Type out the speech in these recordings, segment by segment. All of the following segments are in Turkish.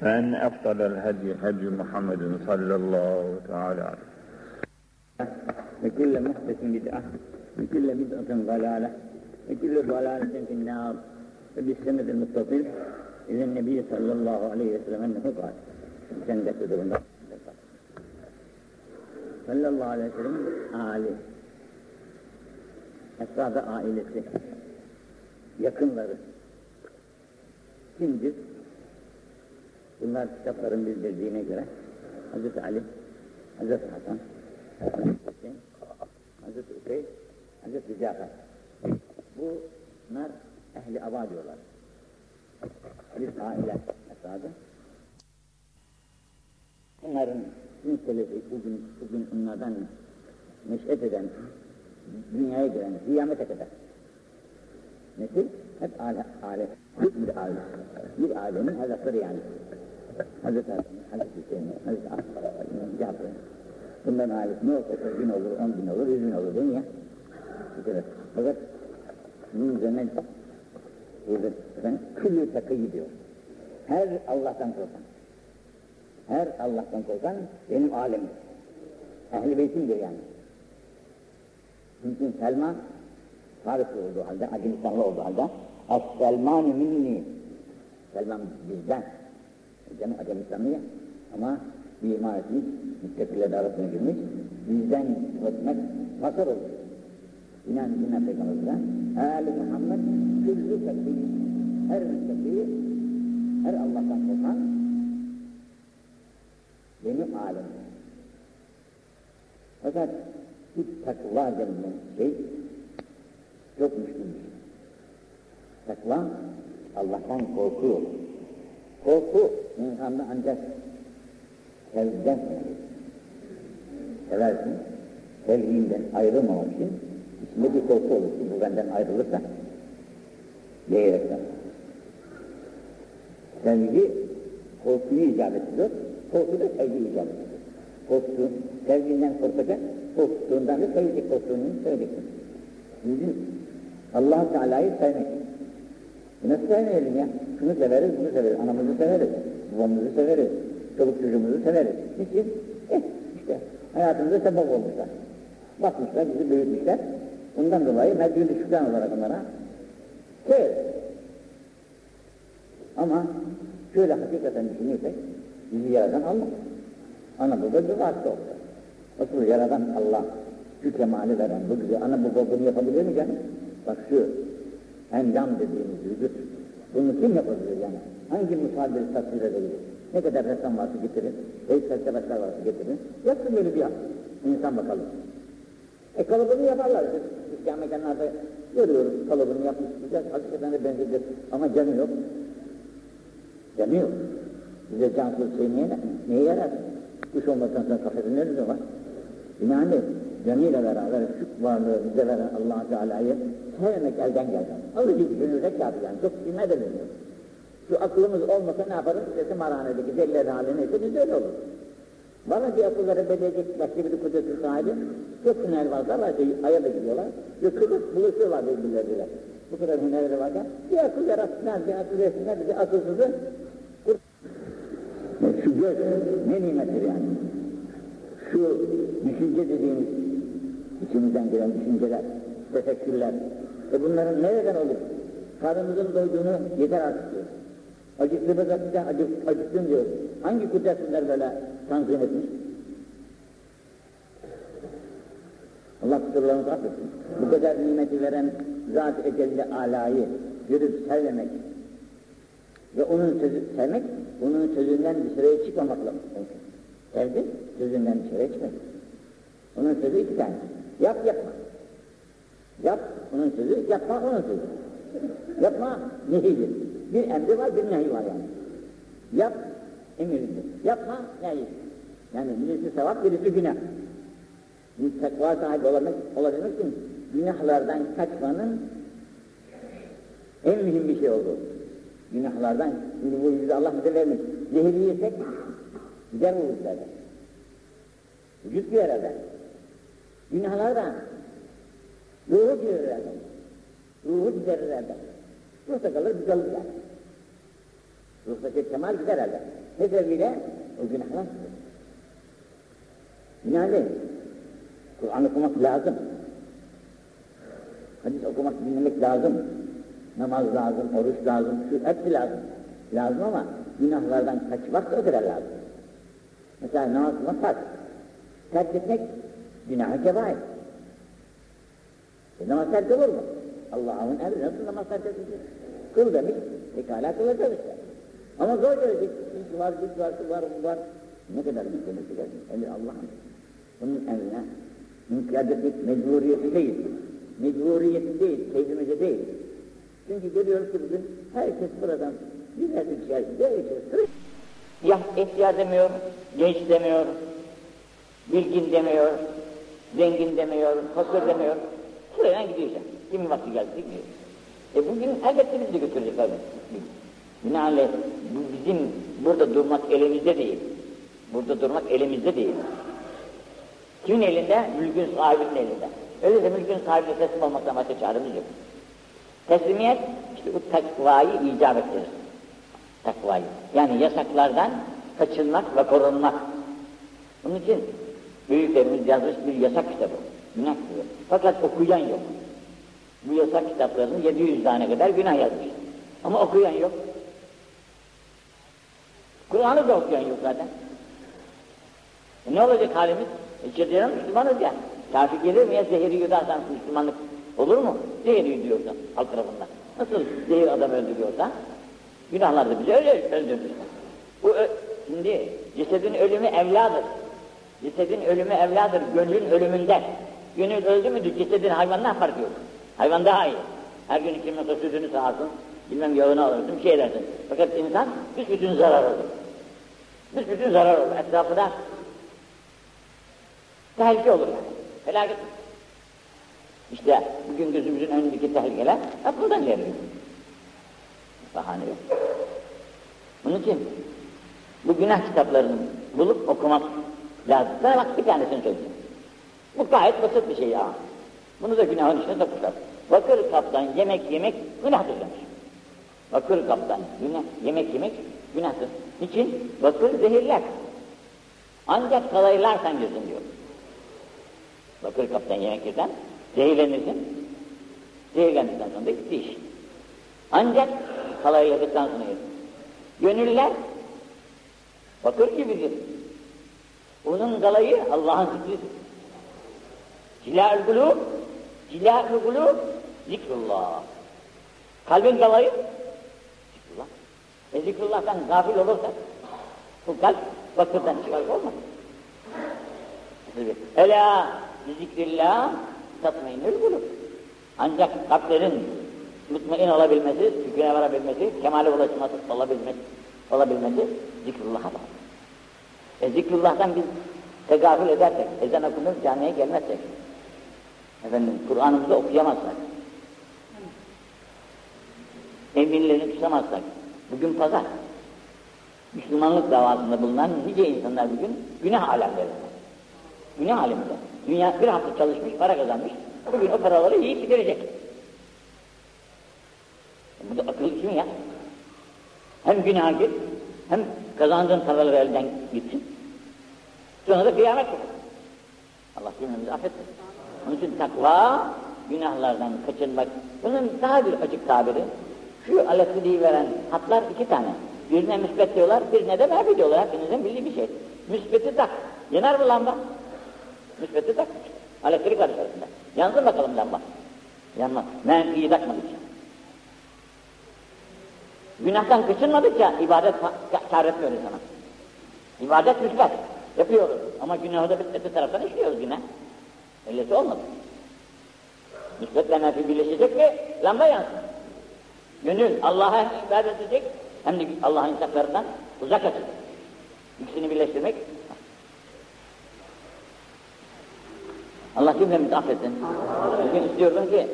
فإن أفضل الهدي هدي محمد صلى الله تعالى عليه وكل محدث بدعة وكل بدعة ضلالة وكل ضلالة في النار وبالسند المتصل إلى النبي صلى الله عليه وسلم أنه قال سندة دون صلى الله عليه وسلم alim. Esrada ailesi, yakınları kimdir? Bunlar kitapların bildirdiğine göre Hazreti Ali, Hazreti Hasan, Hazreti Hüseyin, Hazreti Übey, Hazreti Cafer. Bunlar ehli aba diyorlar. Bir aile esadı. Bunların ünseleri bugün, bugün onlardan neşet eden, dünyaya gelen, kıyamete kadar. Nesil? Hep aile, aile, bir aile. Bir ailenin evlatları yani. Hazreti Hasan, Hazreti Hüseyin, Hazreti Aslan, Cafer. Bunların ailesi ne olsa bin olur, on bin olur, yüz bin olur değil mi ya? Bu Fakat bunun üzerine burada efendim, küllü takıyı diyor. Her Allah'tan korkan, her Allah'tan korkan benim alemim. Ehl-i beytimdir yani. Çünkü Selman Farisli olduğu halde, Acemistanlı olduğu halde Es-Selman minni Selman bizden. Canım Acemistanlı ya. Ama bir iman etmiş, müttekiler arasına girmiş. Bizden ötmek fasır olur. İnan inan peygamberden. Ali Muhammed küllü tekbir. Her müttaki, her Allah'tan korkan benim alemim. Fakat bu takva denilen şey çok şey. Takva Allah'tan korku. Korku insanda ancak sever. Seversin. Sevgiinden ayrılmamak için içinde bir korku olur ki bu benden ayrılırsa diyerekten. Sevgi korkuyu icap ediyor, korku da sevgi icap ediyor. Korktuğun, sevginden korkacak, korktuğundan da sevecek, korktuğunu seveceksin. Bizim allah Teala'yı sevmek. Nasıl sevmeyelim ya? Şunu severiz, bunu severiz, anamızı severiz, babamızı severiz, çoluk çocuğumuzu severiz. Niçin? Eh işte hayatımıza sebep olmuşlar. Bakmışlar, bizi büyütmüşler. Ondan dolayı mecburi şükran olarak onlara sev. Ama şöyle hakikaten düşünürsek, bizi yaradan Allah. Ana baba bir vasıta oldu. Asıl yaradan Allah, şu kemali veren bu güzel, ana baba bunu yapabilir mi canım? Bak şu endam dediğimiz vücut, bunu kim yapabilir yani? Hangi müsaadesi tasvir edebilir? Ne kadar ressam varsa getirin, heykeltıraşlar varsa getirin, yapsın böyle bir insan bakalım. E kalıbını yaparlar. Biz İslam mekanlarda görüyoruz kalıbını yapmış güzel, hakikaten de benzedir ama canı yok. Canı yok. Bize cansız şey niye, neye yarar? Kuş olmaktan sonra kafesin ne var? Binaenli canıyla beraber şu varlığı bize veren allah Teala'yı sevmek elden gelmez. Alıcı gönülde kâfi yani. Çok bilme de bilmiyor. Şu aklımız olmasa ne yaparız? İşte marhanedeki delilerin hali neyse biz öyle olur. Bana bir akılları belirleyecek başka bir kudretin sahibi çok hüner varlar, var, aya da gidiyorlar. Yıkılıp buluşuyorlar birbirleriyle. Bu kadar hünerleri varken bir akıl yaratsınlar, bir akıl versinler, bir akılsızı şu göz ne nimettir yani. Şu düşünce dediğimiz içimizden gelen düşünceler, tefekkürler. E bunların nereden olur? Karnımızın doyduğunu yeter artık diyor. Acıktığımız acıdan acı, acıktın diyor. Hangi kudretler böyle tanzim etmiş? Allah kusurlarımızı affetsin. Bu kadar nimeti veren zat-ı ecelli alayı görüp sevmemek ve onun sözü sevmek, onun sözünden dışarıya çıkmamakla mümkün. Sevdi, sözünden dışarıya çıkmadı. Onun sözü iki tane. Yap, yapma. Yap, onun sözü, yapma, onun sözü. Yapma, nehidir. Bir emri var, bir nehi var yani. Yap, emirdir. Yapma, nehi. Yani birisi sevap, birisi günah. Bir takva sahibi olabilmek, olabilmek için günahlardan kaçmanın en mühim bir şey olduğu. Günahlardan, şimdi bu yüzde Allah bize vermiş. Zehri yesek, gider mi vücutlarda? Vücut gider herhalde. Günahlardan, ruhu gider herhalde. Ruhu gider herhalde. Yoksa kalır, kalır yani. Ruhtaki kemal gider elde. Ne sebebiyle? O günahlar. Günah değil. Kur'an okumak lazım. Hadis okumak, dinlemek lazım. Namaz lazım, oruç lazım, şu hepsi lazım. Lazım ama günahlardan kaçmak da o kadar lazım. Mesela namaz kılmak farz. Terk etmek günah-ı kebair. E namaz terk olur mu? Allah'ın emri nasıl namaz terk edilir? Kıl demiş, pekala kılacağız işte. Ama zor gelecek, hiç var, güç var, şu var, bu var. Ne kadar gitmesi lazım? Emir Allah'ın. Bunun emrine inkiyat etmek mecburiyeti değil. Mecburiyeti değil, keyfimize değil. Çünkü görüyoruz ki bugün herkes buradan böyle bir şey. Ya ihtiyar demiyor, genç demiyor, bilgin demiyor, zengin demiyor, fakir demiyor. Sırayla gidiyor sen. Kimin vakti geldi gidiyor. E bugün elbette bizi de götürecek abi. Binaenaleyh bu bizim burada durmak elimizde değil. Burada durmak elimizde değil. Kimin elinde? Mülkün sahibinin elinde. Öyleyse mülkün sahibine teslim olmaktan başka çaremiz yok. Teslimiyet, işte bu takvayı icap ettirir. Takvayı. Yani yasaklardan kaçınmak ve korunmak. Bunun için büyüklerimiz yazmış bir yasak kitabı. Günah kitabı. Fakat okuyan yok. Bu yasak kitaplarının 700 tane kadar günah yazmış. Ama okuyan yok. Kur'an'ı da okuyan yok zaten. E ne olacak halimiz? E çeteyen Müslümanız ya. Kafir gelir mi ya zehiri yudarsan Müslümanlık olur mu? Zehiri yuduyorsan alt tarafından. Nasıl zehir adam öldürüyorsa günahlar da bizi öyle öldürür. Bu şimdi cesedin ölümü evladır. Cesedin ölümü evladır gönlün ölümünden. Gönül öldü mü cesedin hayvandan farkı yok. Hayvan daha iyi. Her gün kim mesela sütünü sağarsın, bilmem yağını alırsın, bir şey edersin. Fakat insan büsbütün zarar olur. Büsbütün zarar olur. Etrafında tehlike olur yani. Felaket. İşte bugün gözümüzün önündeki tehlikeler hep buradan geliyor. Bahane yok. Bunun için bu günah kitaplarını bulup okumak lazım. Sana bak bir tanesini söyleyeyim. Bu gayet basit bir şey ya. Bunu da günahın içine sokmuşlar. Bakır kaptan yemek yemek günahtır demiş. Bakır kaptan günah, yemek yemek günahtır. Niçin? Bakır zehirler. Ancak kalaylarsan girsin diyor. Bakır kaptan yemek yersen zehirlenirsin. Zehirlendikten sonra da gitti iş. Ancak kalayı yedikten sonra yersin. Gönüller bakır gibidir. Onun kalayı Allah'ın zikridir. Cilâ'ül gulûb, cilâ'ül gulûb, zikrullah. Kalbin kalayı, zikrullah. E zikrullah'tan gafil olursak, bu kalp bakırdan çıkar olmaz. Ela zikrillah tatmainül gulûb. Ancak kalplerin mutmain olabilmesi, sükûne varabilmesi, kemale ulaşması olabilmesi, olabilmesi zikrullah'a bağlı. E zikrullah'tan biz tegafül edersek, ezan okunur, camiye gelmezsek, efendim Kur'an'ımızı okuyamazsak, emirlerini tutamazsak, bugün pazar, Müslümanlık davasında bulunan nice insanlar bugün günah alemlerinde. Günah aleminde. Dünya bir hafta çalışmış, para kazanmış, bugün o paraları yiyip bitirecek. Bu da akıl için ya. Hem günah git, hem kazandığın paraları elden gitsin. Sonra da kıyamet olur. Allah günahımızı affetsin. Onun için takva, günahlardan kaçınmak. Bunun daha bir açık tabiri, şu aletsiliği veren hatlar iki tane. Birine müsbet diyorlar, birine de menfi diyorlar. Hepinizin bildiği bir şey. Müsbeti tak. Yanar mı lamba? Müsbeti tak. Elektrik var içerisinde. Yansın bakalım lamba. Yanmaz. Menfiyi takmadıkça. Günahtan kaçınmadıkça ibadet kâr etmiyor insana. İbadet müsbet. Yapıyoruz. Ama günahı da biz öte taraftan işliyoruz yine. Ellesi olmadı. Müsbetle menfi birleşecek ki lamba yansın. Gönül Allah'a ibadet edecek, hem de Allah'ın isteklerinden uzak açacak. İkisini birleştirmek. Allah cümlemizi affetsin. Bugün istiyordum ki,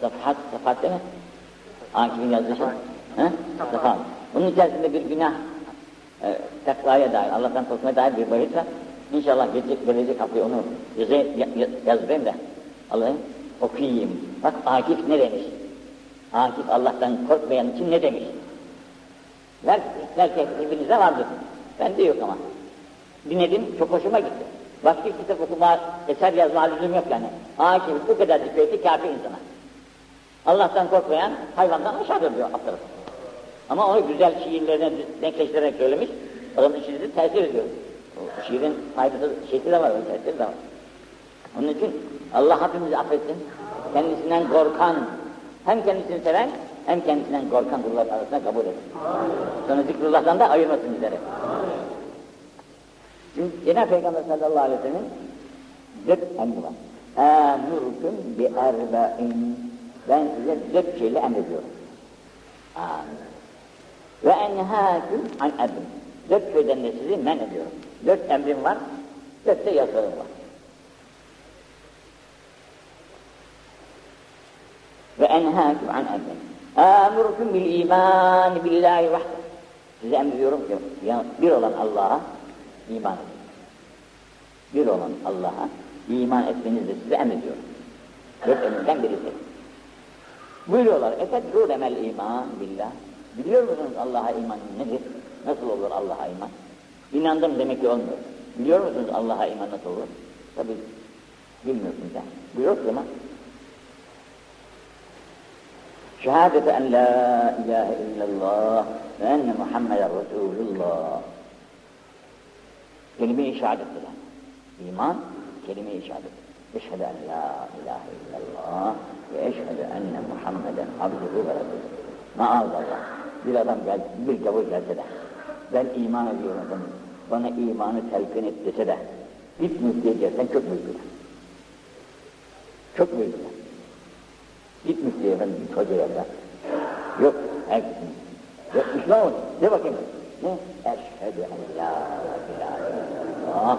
Safhat, Safhat değil mi? Akif'in yazdığı şey. Safhat. Bunun içerisinde bir günah, e, takvaya dair, Allah'tan korkmaya dair bir bahis var. İnşallah gelecek, gelecek hafta onu yazı, yazdırayım da Allah'ım okuyayım. Bak Akif ne demiş? Akif Allah'tan korkmayan için ne demiş? Her, herkes hepinizde vardır. Bende yok ama. Dinledim, çok hoşuma gitti. Başka kitap okuma, eser yazma lüzum yok yani. Hakim bu kadar dikkatli kafi insana. Allah'tan korkmayan hayvandan aşağıdır diyor tarafı. Ama onu güzel şiirlerine denkleştirerek söylemiş. Adamın şiiri tesir ediyor. O şiirin faydası, şeysi de var, tesiri de var. Onun için Allah hepimizi affetsin. Kendisinden korkan, hem kendisini seven, hem kendisinden korkan kullar arasında kabul edin. Sonra zikrullah'tan da ayırmasın bizleri. Şimdi Cenab-ı Peygamber sallallahu aleyhi ve sellem dört emri var. Emurukum bi erba'in. Ben size dört şeyle emrediyorum. Amin. Ve enhâküm an ebin. Dört şeyden de sizi men ediyorum. Dört emrim var, dört de yasağım var. Ve enhâküm an ebin. Emurukum bil iman billahi vahde. Size emrediyorum ki bir olan Allah'a iman edin. Bir olan Allah'a iman etmenizi size emrediyorum. Dört emirden birisi. Buyuruyorlar, efedrûne mel iman billah. Biliyor musunuz Allah'a iman nedir? Nasıl olur Allah'a iman? İnandım demek ki olmuyor. Biliyor musunuz Allah'a iman nasıl olur? Tabi bilmiyorsunuz sen. Buyuruyor o zaman. Şehadete en la ilahe illallah ve enne Muhammeden Resulullah. Kelime-i şehadettir. İman, kelime-i şehadet. Eşhedü en la ilahe illallah ve eşhedü enne Muhammeden abduhu ve resulü. Maazallah. Bir adam gel, bir gavur gelse de, ben iman ediyorum efendim, bana imanı telkin et dese de, git müftüye büyük günah. Çok büyük günah. Git müftüye efendim, git hocaya da. Yok, herkesin. Yok, Müslüman ol, de bakayım. Ne? Eşhedü en la ilahe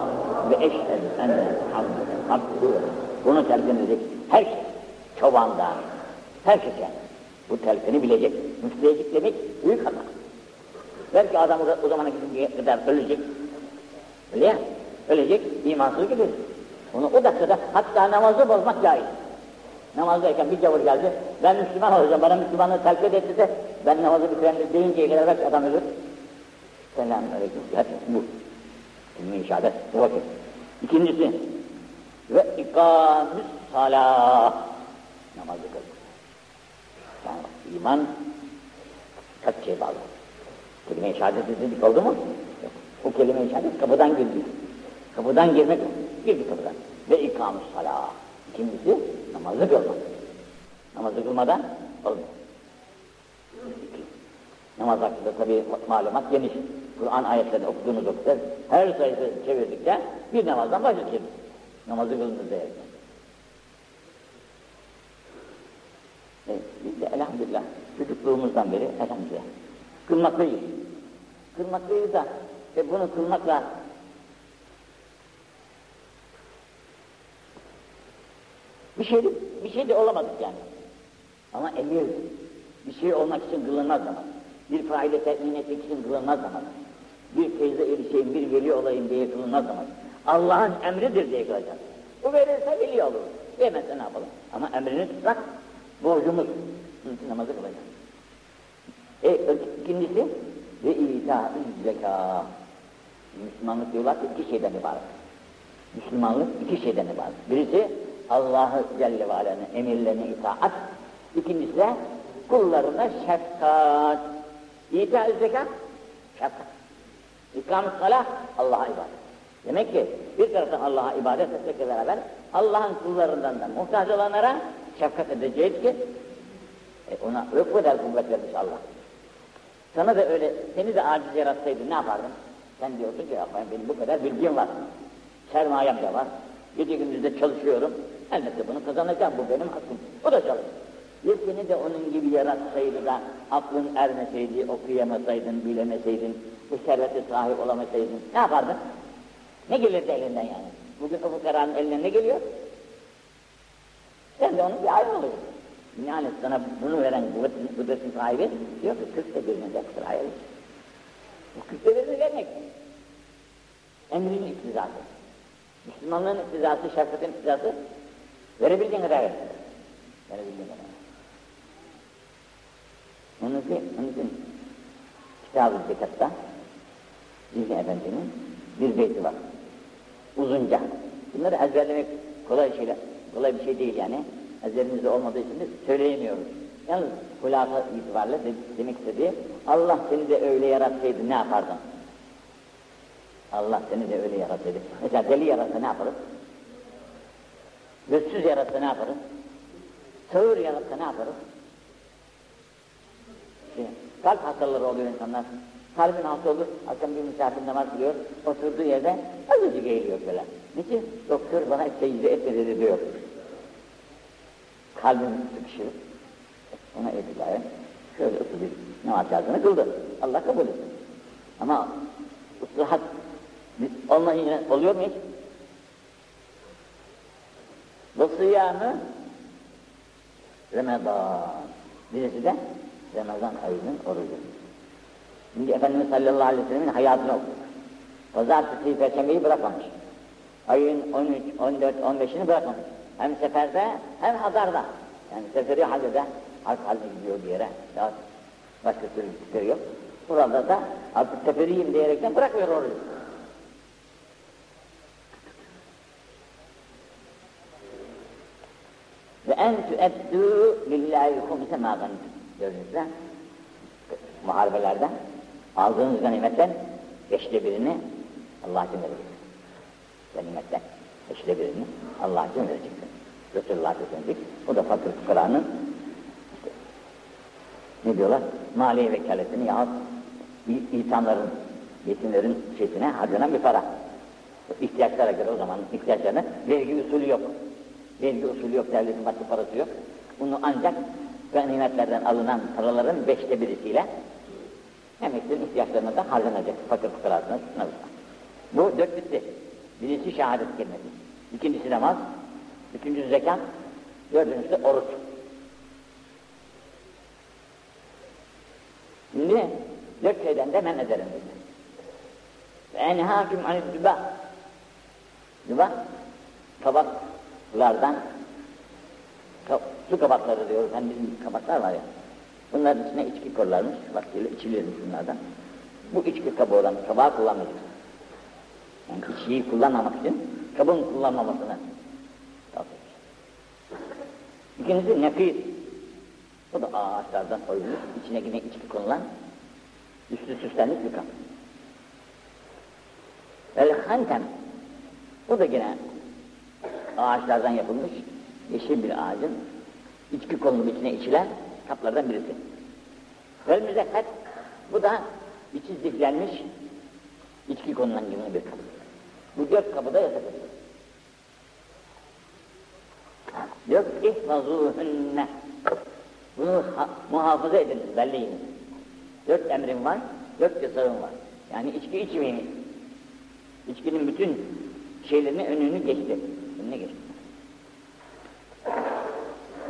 ve eşhedü enne Muhammeden resulü. Bunu telkin edecek her şey. Çobandan, herkes yani. Bu telkini bilecek. Müftüye git demek büyük hata. Belki adam o, zamana kadar ölecek. Öyle ya. Ölecek, imansız gider. Onu o dakikada hatta namazı bozmak caiz. Namazdayken bir gavur geldi. Ben Müslüman olacağım, bana Müslümanlığı telkin etti de ben namazı bitireyim deyinceye kadar belki adam ölür. Selamun aleyküm. Hep bu. İlmi şehadet. Bu vakit. İkincisi ve ikamüs salah. Namazı kıl. Yani iman kaç şey bağlı. Kelime-i şehadet dedik oldu mu? Yok. O kelime-i şehadet kapıdan girdi. Kapıdan girmek. Girdi kapıdan. Ve ikam-ı salah. İkincisi namazı kılmak. Namazı kılmadan olmuyor. Namaz hakkında tabi malumat geniş. Kur'an ayetlerini okuduğunuz vakitte her sayısı çevirdikçe bir namazdan başlıyorsunuz. Namazı kılınır diye. Evet, biz de elhamdülillah çocukluğumuzdan beri elhamdülillah kılmaklıyız. Kılmaklıyız da ve bunu kılmakla bir şey bir şey de olamadık yani. Ama emir bir şey olmak için kılınmaz namaz. Bir faile temin etmek için kılınmaz namaz. Bir feyze erişeyim, bir veli olayım diye kılınmaz namaz. Allah'ın emridir diye kılacağız. Bu verirse veli olur. Yemezse ne yapalım? Ama emrini tutsak borcumuz. Namazı kılacağız. E, ikincisi ve ita zeka. Müslümanlık diyorlar ki iki şeyden ibaret. Müslümanlık iki şeyden ibaret. Birisi Allah'ı Celle ve Ala'nın emirlerine itaat. İkincisi de kullarına şefkat. İta zeka, şefkat. İkam-ı salah, Allah'a ibadet. Demek ki bir taraftan Allah'a ibadet etmekle beraber Allah'ın kullarından da muhtaç olanlara şefkat edeceğiz ki e ona o kadar kuvvet vermiş Allah. Sana da öyle, seni de aciz yaratsaydı ne yapardın? Sen diyorsun ki yapayım benim bu kadar bilgim var. Sermayem de var. Gece gündüz de çalışıyorum. Elbette bunu kazanacağım. Bu benim hakkım. O da çalışıyor. Ya seni de onun gibi yaratsaydı da aklın ermeseydi, okuyamasaydın, bilemeseydin, bu servete sahip olamasaydın ne yapardın? Ne gelirdi elinden yani? Bugün o fukaranın eline ne geliyor? Sen de onun bir ayrı oluyorsun. Yani sana bunu veren kuvvetin, kudretin sahibi diyor ki kırkta birine de sıraya Bu kırkta birini vermek. Emrin iktizası. Müslümanlığın iktizası, şefkatin iktizası verebildiğin kadar ver. Verebildiğin kadar. Onun için, onun için Kitab-ı Zekat'ta Zihni Efendi'nin bir beyti var. Uzunca. Bunları ezberlemek kolay şeyler, kolay bir şey değil yani. Ezberimizde olmadığı için de söyleyemiyoruz. Yalnız hulasa itibariyle de, demek istediği Allah seni de öyle yaratsaydı ne yapardın? Allah seni de öyle yaratsaydı. Mesela deli yaratsa ne yaparız? Gözsüz yaratsa ne yaparız? Sağır yaratsa ne yaparız? İşte, kalp hastaları oluyor insanlar. Kalbin hasta olur, akşam bir misafir namaz kılıyor, oturduğu yerde azıcık eğiliyor böyle. Niçin? Doktor bana secde etme dedi diyor. Kalbim sıkışır. Ona itibaren şöyle oturup namaz kazını kıldı. Allah kabul etti. Ama ıslahat olmayınca oluyor mu hiç? Bu sıyamı Ramazan. Birisi de Ramazan ayının orucu. Şimdi Efendimiz sallallahu aleyhi ve sellemin hayatını okuduk. Pazartesi, Perşembeyi bırakmamış. Ayın 13, 14, 15'ini bırakmamış. Hem seferde hem hadarda. Yani seferi halde harp haline gidiyor bir yere. Ya başka türlü seferi yok. Burada da artık seferiyim diyerekten bırakmıyor orucu. Ve en tüeddû lillahi humse mâ Gördünüz mü? Muharebelerde aldığınız ganimetten beşte birini Allah için vereceksiniz. Ganimetten beşte birini Allah için vereceksiniz. Resulullah söyledik. O da fakir fukaranın işte, ne diyorlar? Maliye vekaletini yahut insanların, yetimlerin şeysine harcanan bir para. İhtiyaçlara göre o zaman ihtiyaçlarına vergi usulü yok. Vergi usulü yok, devletin başka parası yok. Bunu ancak ganimetlerden alınan paraların beşte birisiyle emeklerin ihtiyaçlarına da harcanacak. Fakir fukarasına Bu dört bitti. Birisi şehadet kelimesi. İkincisi namaz. Üçüncüsü zekat. Dördüncüsü oruç. Şimdi dört şeyden de men ederim. Ve enhâküm anid düba. Düba, kabaklardan su kabakları diyoruz. Hani bizim kabaklar var ya. Bunların içine içki koyarlarmış. Vaktiyle içilirmiş bunlardan. Bu içki kabı olan kabağı kullanmayacaksın. Yani içkiyi kullanmamak için kabın kullanmamasını tavsiye İkincisi nefis. Bu da ağaçlardan oyulmuş. İçine yine içki konulan üstü süslenmiş bir kap. El hantem. Bu da yine ağaçlardan yapılmış yeşil bir ağacın içki konulup içine içilen kaplardan birisi. Vel müzekkat, bu da içi ziflenmiş içki konulan gibi bir kap. Bu dört kapıda yasak. Diyor ihfazuhunne. Bunu muhafaza ediniz, belleyiniz. Dört emrim var, dört yasağım var. Yani içki içmeyin. İçkinin bütün şeylerini önünü geçti. Önüne geçti.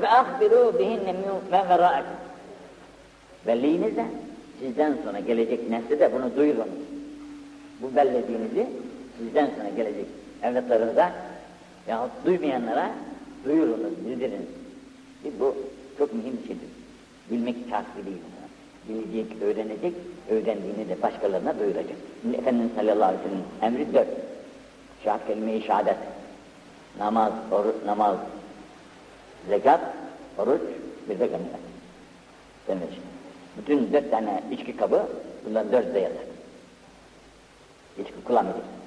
Ve ahbiru bihinne men verâekum. Belleyiniz de sizden sonra gelecek nesli de bunu duyurun. Bu bellediğinizi sizden sonra gelecek evlatlarınıza yahut duymayanlara duyurunuz, bildiriniz. Bu çok mühim bir şeydir. Bilmek kafi değil. Bilecek, öğrenecek, öğrendiğini de başkalarına duyuracak. Şimdi Efendimiz sallallahu aleyhi ve sellem emri dört. Şahit kelime-i şehadet. Namaz, oruç, namaz, zekat, oruç, bir de ganimet. Demek Bütün dört tane içki kabı, bunlar dört de yasak. İçki kullanmayacak.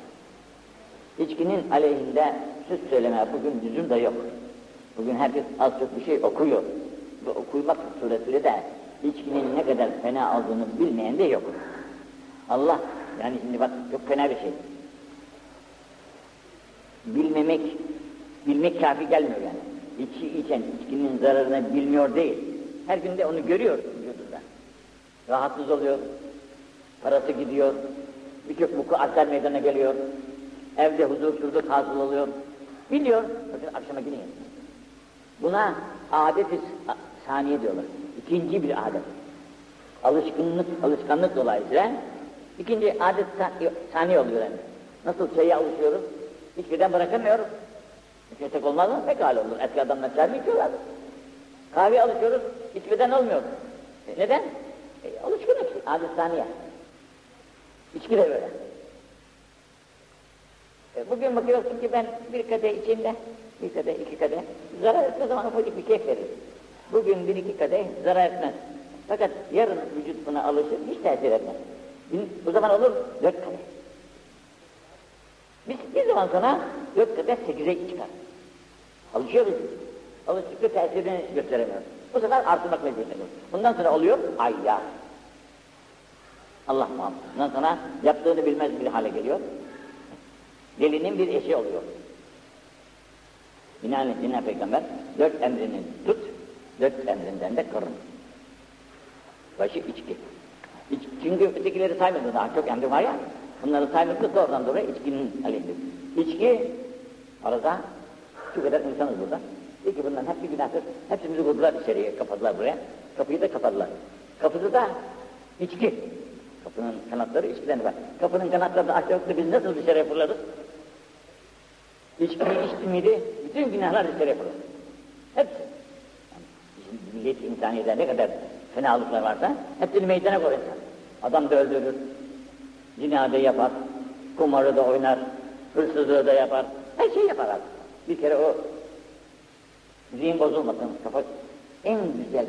İçkinin aleyhinde söz söyleme bugün lüzum da yok. Bugün herkes az çok bir şey okuyor. Ve okuymak suretiyle de içkinin ne kadar fena olduğunu bilmeyen de yok. Allah, yani şimdi bak çok fena bir şey. Bilmemek, bilmek kafi gelmiyor yani. İçki içen içkinin zararını bilmiyor değil. Her gün de onu görüyor vücudunda. Rahatsız oluyor, parası gidiyor, birçok buku arter meydana geliyor, evde huzursuzluk hasıl oluyor. Biliyor, bakın akşama gidiyor. Buna adet-i saniye diyorlar. İkinci bir adet. Alışkınlık, alışkanlık dolayısıyla ikinci adet saniye oluyor yani. Nasıl şeye alışıyoruz, hiçbirden bırakamıyoruz. İçmesek olmaz mı? Pekala olur. Eski adamlar çay mı içiyorlardı? Kahve alışıyoruz, içmeden olmuyor. E neden? E, alışkınlık, adet saniye. İçki de böyle. E, bugün bakıyorsun ki ben bir kadeh içinde, bir kadeh, iki kadeh, zarar etmez zaman ufacık bir keyif verir. Bugün bir iki kadeh zarar etmez. Fakat yarın vücut buna alışır, hiç tesir etmez. Bu zaman olur dört kadeh. Biz bir zaman sonra dört kadeh sekize çıkar. Alışıyoruz. Alıştıkça tesirini gösteremiyoruz. Bu sefer artırmak mecburiyetimiz. Bundan sonra oluyor ayya. Allah muhafaza. Bundan sonra yaptığını bilmez bir hale geliyor. Delinin bir eşi oluyor. Binaenaleyh Peygamber dört emrini tut, dört emrinden de korun. Başı içki. İç, çünkü ötekileri saymadı daha çok emri var ya. Bunları saymadı da oradan dolayı içkinin aleyhinde. İçki, arada şu kadar insanız burada. Diyor ki bunların hepsi günahdır. Hepsimizi vurdular içeriye, kapadılar buraya. Kapıyı da kapadılar. Kapıda da içki. Kapının kanatları içkiden var. Kapının kanatları da açıkta biz nasıl dışarıya fırlarız? İçkiyi içti miydi? Bütün günahlar dışarıya fırlar. Hepsi. Yani millet insaniyede ne kadar fenalıklar varsa hepsini meydana koyar. Adam da öldürür, zinada yapar, kumarı da oynar, hırsızlığı da yapar, her şeyi yapar abi. Bir kere o zihin bozulmasın, kafa en güzel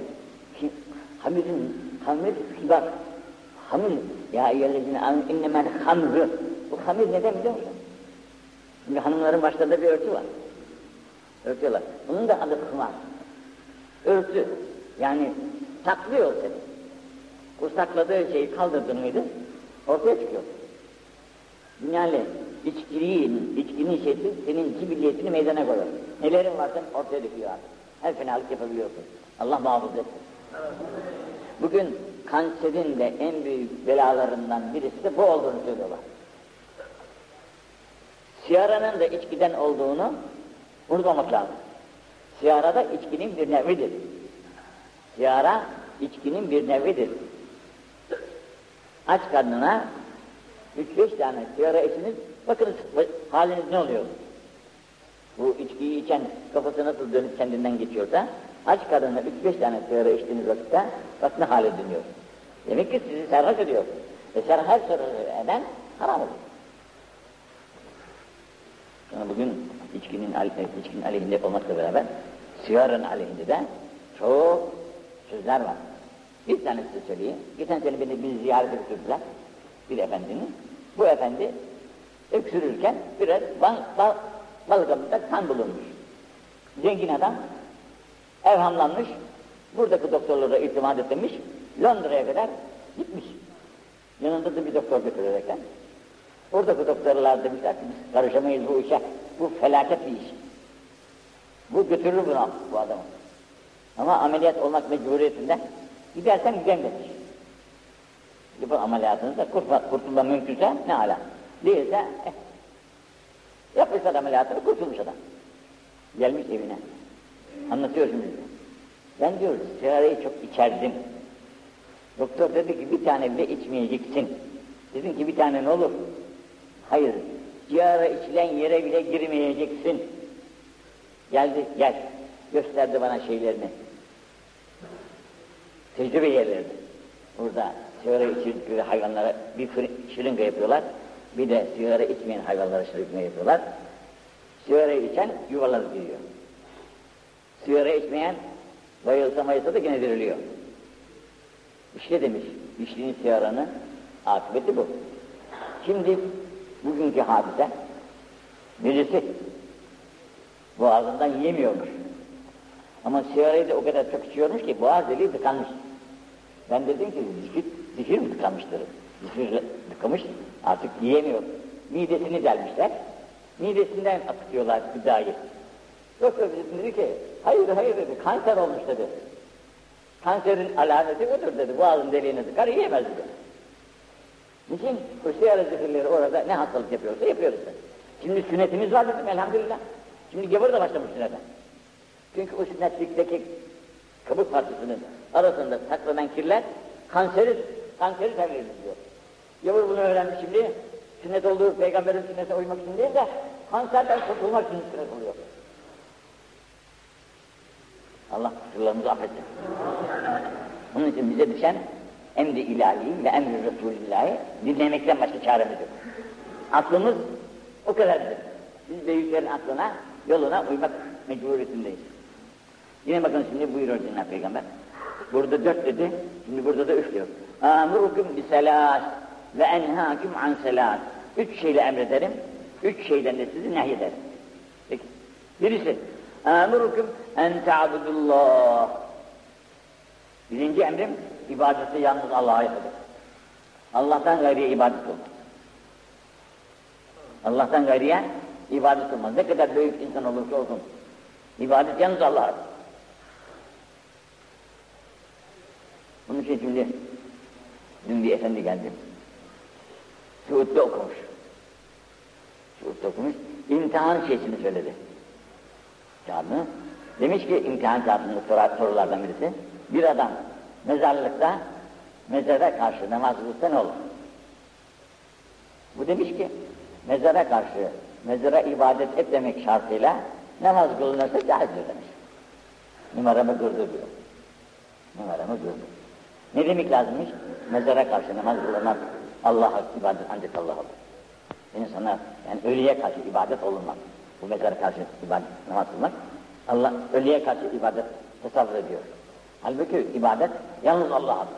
ki, hamirin, hamir kibar, hamir, ya eyyellezine innemel hamrı, bu hamir neden biliyor musun? Şimdi hanımların başlarında bir örtü var. Örtüyorlar. Bunun da adı kımar. Örtü. Yani saklıyor seni. Bu sakladığı şeyi kaldırdın mıydı? Ortaya çıkıyor. Binaenli içkiliğin, içkinin şeysi senin cibilliyetini meydana koyuyor. Nelerin varsa ortaya döküyor artık. Her fenalık yapabiliyorsun. Allah muhafaza etsin. Bugün kanserin de en büyük belalarından birisi de bu olduğunu söylüyorlar. Siyaranın da içkiden olduğunu unutmamak lazım. Siyara da içkinin bir nevidir. Siyara içkinin bir nevidir. Aç karnına üç beş tane sigara içiniz, bakınız haliniz ne oluyor? Bu içkiyi içen kafası nasıl dönüp kendinden geçiyorsa, aç karnına üç beş tane sigara içtiğiniz vakitte, bak ne hale dönüyor. Demek ki sizi sarhoş ediyor. E sarhoş eden haram olur. Yani bugün içkinin, içkinin aleyhinde olmakla beraber, sigaranın aleyhinde de çok sözler var. Bir tanesi söyleyeyim. Geçen sene beni bir ziyarete götürdüler. Bir efendinin. Bu efendi öksürürken biraz bal, bal, balgamında kan bulunmuş. Zengin adam evhamlanmış. Buradaki doktorlara itimat etmiş. Londra'ya kadar gitmiş. Yanında da bir doktor götürerekten. Oradaki doktorlar demişler ki biz karışamayız bu işe. Bu felaket bir iş. Bu götürür bunu bu adamı. Ama ameliyat olmak mecburiyetinde gidersen gidem demiş. Yapın ameliyatınızda kurtulma, kurtulma mümkünse ne ala. Değilse eh, yapmışlar ameliyatını kurtulmuş adam. Gelmiş evine. Anlatıyor şimdi. Ben diyor sigarayı çok içerdim. Doktor dedi ki bir tane bile içmeyeceksin. Dedim ki bir tane ne olur? Hayır. Sigara içilen yere bile girmeyeceksin. Geldi gel. Gösterdi bana şeylerini. Tecrübe yerlerini. Burada sigara içildikleri hayvanlara bir şırınga yapıyorlar. Bir de sigara içmeyen hayvanlara şırınga yapıyorlar. Sigara içen yuvalanıp gidiyor. Sigara içmeyen bayılsa mayılsa da gene diriliyor. İşte demiş, içtiğin sigaranın akıbeti bu. Şimdi bugünkü hadise birisi boğazından yiyemiyormuş. Ama sigarayı da o kadar çok içiyormuş ki boğaz deliği tıkanmış. Ben dedim ki zikir, zikir mi tıkanmıştır? Zikir tıkamış artık yiyemiyor. Midesini delmişler. Midesinden akıtıyorlar gıdayı. Doktor dedi ki hayır hayır dedi kanser olmuş dedi. Kanserin alameti budur dedi. Boğazın deliğine tıkar yiyemez dedi. Niçin? O sigara zikirleri orada ne hastalık yapıyorsa yapıyoruz. Dedi. Şimdi sünnetimiz var dedim elhamdülillah. Şimdi gavur da başlamış sünnete. Çünkü o sünnetlikteki kabuk parçasının arasında saklanan kirler kanseri, kanseri tebliğ ediyor. Gavur bunu öğrendi şimdi. Sünnet olduğu peygamberin sünnetine uymak için değil de kanserden kurtulmak için sünnet oluyor. Allah kusurlarımızı affetsin. Onun için bize düşen emri ilahi ve emri Resulillahi dinlemekten başka çaremiz yok. Aklımız o kadardır. Biz büyüklerin aklına, yoluna uymak mecburiyetindeyiz. Yine bakın şimdi buyuruyor Cenab-ı Peygamber. Burada dört dedi, şimdi burada da üç diyor. Amurukum bi selas ve enhâküm an selas. Üç şeyle emrederim, üç şeyden de sizi nehyederim. Peki. Birisi, amurukum en ta'budullah. Birinci emrim, ibadeti yalnız Allah'a yapılır. Allah'tan gayriye ibadet olmaz. Allah'tan gayriye ibadet olmaz. Ne kadar büyük insan olursa olsun. İbadet yalnız Allah'a. Bunun için şimdi dün bir efendi geldi. Suud'da okumuş. Suud'da okumuş. İmtihan şeysini söyledi. Kağıdını. Demiş ki imtihan kağıdının sorulardan birisi. Bir adam mezarlıkta mezara karşı namaz kılsa ne olur? Bu demiş ki mezara karşı mezara ibadet et demek şartıyla namaz kılınırsa caizdir demiş. Numaramı durdu diyor. Numaramı durdu. Ne demek lazımmış? Mezara karşı namaz kılınmaz. Allah'a ibadet ancak Allah olur. İnsana yani ölüye karşı ibadet olunmaz. Bu mezara karşı ibadet namaz kılmak Allah ölüye karşı ibadet tasavvur ediyor. Halbuki ibadet yalnız Allah'adır.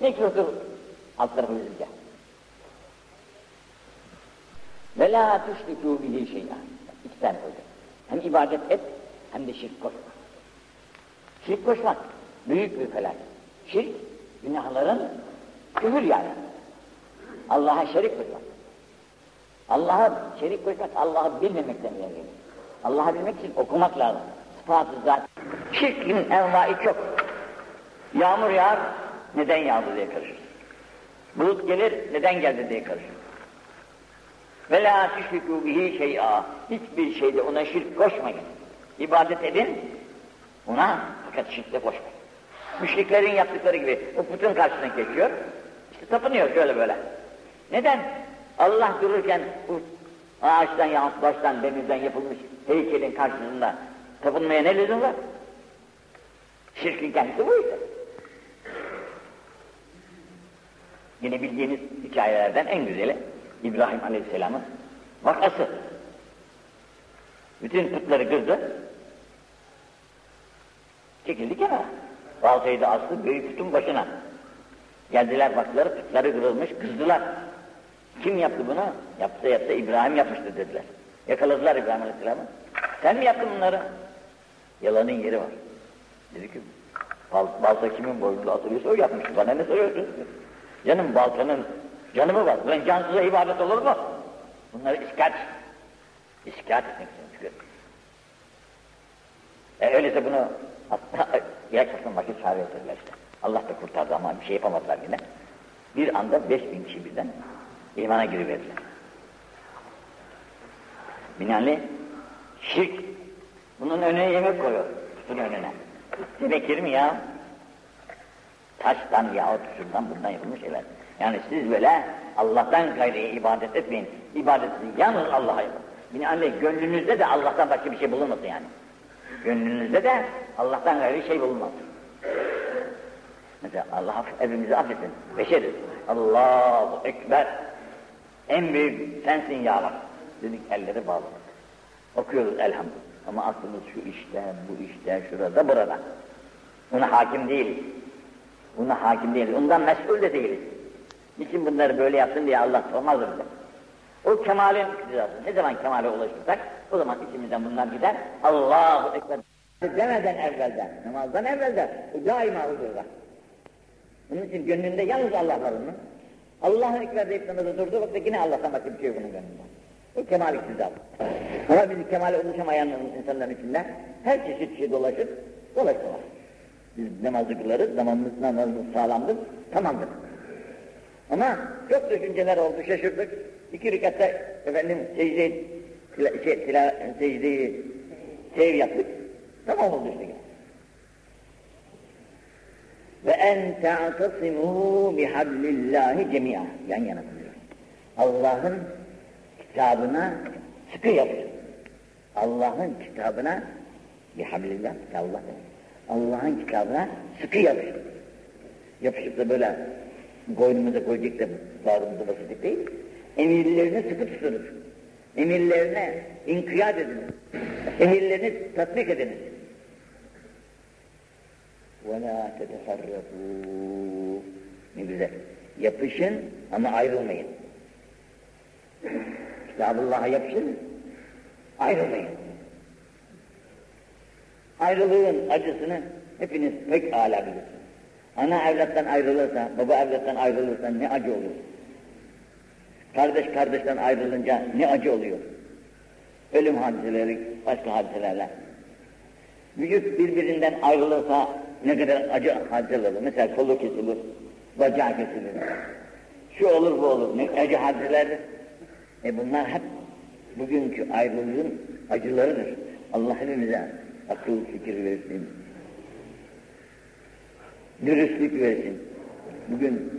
Kürdür alt tarafı bizimki. Ve la tüşrikû bihi şey'a. İki tane koydu. Hem ibadet et hem de şirk koşma. Şirk koşmak büyük bir felaket. Şirk günahların küfür yani. Allah'a şerik koşmak. Allah'a şerik koşmak Allah'ı bilmemekten gelir. Allah'ı bilmek için okumak lazım. Sıfatı zat. Şirkin envai çok. Yağmur yağar, neden yağdı diye karışır. Bulut gelir, neden geldi diye karışır. Ve la tüşrikû bihi şey'a. Hiçbir şeyde ona şirk koşmayın. İbadet edin, ona fakat şirkle koşmayın. Müşriklerin yaptıkları gibi o putun karşısına geçiyor, işte tapınıyor şöyle böyle. Neden? Allah dururken bu ağaçtan yahut baştan demirden yapılmış heykelin karşısında tapınmaya ne lüzum var? Şirkin kendisi bu işte. Yine bildiğiniz hikayelerden en güzeli İbrahim Aleyhisselam'ın vakası. Bütün putları kırdı. Çekildi kenara. Baltayı da astı büyük putun başına. Geldiler baktılar putları kırılmış kızdılar. Kim yaptı bunu? Yaptı yaptı İbrahim yapmıştı dediler. Yakaladılar İbrahim Aleyhisselam'ı. Sen mi yaptın bunları? Yalanın yeri var. Dedi ki bal, balta kimin boynunda atılıyorsa o yapmış. Bana ne soruyorsun? Canım baltanın canımı var. Ben cansıza ibadet olur mu? Bunları iskat. İskat etmek için çıkıyor. E öyleyse bunu hatta yaklaşın vakit çare ettiler işte. Allah da kurtardı ama bir şey yapamadılar yine. Bir anda beş bin kişi birden imana giriverdiler. Binaenli şirk bunun önüne yemek koyuyor. Kutunun önüne. Yemek mi ya? Taştan yahut şuradan bundan yapılmış şeyler. Yani siz böyle Allah'tan gayrıya ibadet etmeyin. İbadetini yalnız Allah'a yapın. Binaenli gönlünüzde de Allah'tan başka bir şey bulunmasın yani. Gönlünüzde de Allah'tan gayrı şey bulunmasın. Mesela Allah hepimizi affetsin. Beşeriz. Allahu Ekber. En büyük sensin ya Rab. Dedik elleri bağladık. Okuyoruz elhamdülillah. Ama aklımız şu işte, bu işte, şurada, burada. Buna hakim değiliz. Buna hakim değiliz. Ondan mesul de değiliz. Niçin bunları böyle yaptın diye Allah sormaz bize. O kemalin iktidası. Ne zaman kemale ulaşırsak o zaman içimizden bunlar gider. Allahu Ekber. Demeden evvelden, namazdan evvelden daima huzurda. Bunun için gönlünde yalnız Allah var onun. Allah'ın ekber deyip namazda durduğu vakitte yine Allah'tan başka bir şey yok bunun gönlünde. Bu kemal iktidar. Ama biz kemale ulaşamayan insanların içinde her çeşit şey dolaşır, dolaştılar. Biz namazı kılarız, namazımız, namazımız sağlamdır, tamamdır. Ama çok düşünceler oldu, şaşırdık. İki rekatta efendim secde, tila, şey, tila, secdeyi sev yaptık. Tamam oldu işte. Ve en ta'tasimu bihablillahi cemi'a. Yan yana duruyor. Allah'ın kitabına sıkı yapın. Allah'ın kitabına bihablillah, Allah Allah'ın kitabına sıkı yapışın. Yapışıp da böyle boynumuza koyacak da bağrımıza basacak değil. Emirlerini sıkı tutunuz. Emirlerine inkiyat ediniz. Emirlerini tatbik ediniz. وَلَا تَتَفَرَّقُوا Ne güzel. Yapışın ama ayrılmayın. Kitabullah'a yapışın, ayrılmayın. Ayrılığın acısını hepiniz pek âlâ bilirsiniz. Ana evlattan ayrılırsa, baba evlattan ayrılırsa ne acı olur. Kardeş kardeşten ayrılınca ne acı oluyor. Ölüm hadiseleri, başka hadiselerle. Vücut birbirinden ayrılırsa ne kadar acı hadiseler olur. Mesela kolu kesilir, bacağı kesilir. Şu olur bu olur. Ne acı hadiselerdir. E bunlar hep bugünkü ayrılığın acılarıdır. Allah hepimize akıl fikir versin. Dürüstlük versin. Bugün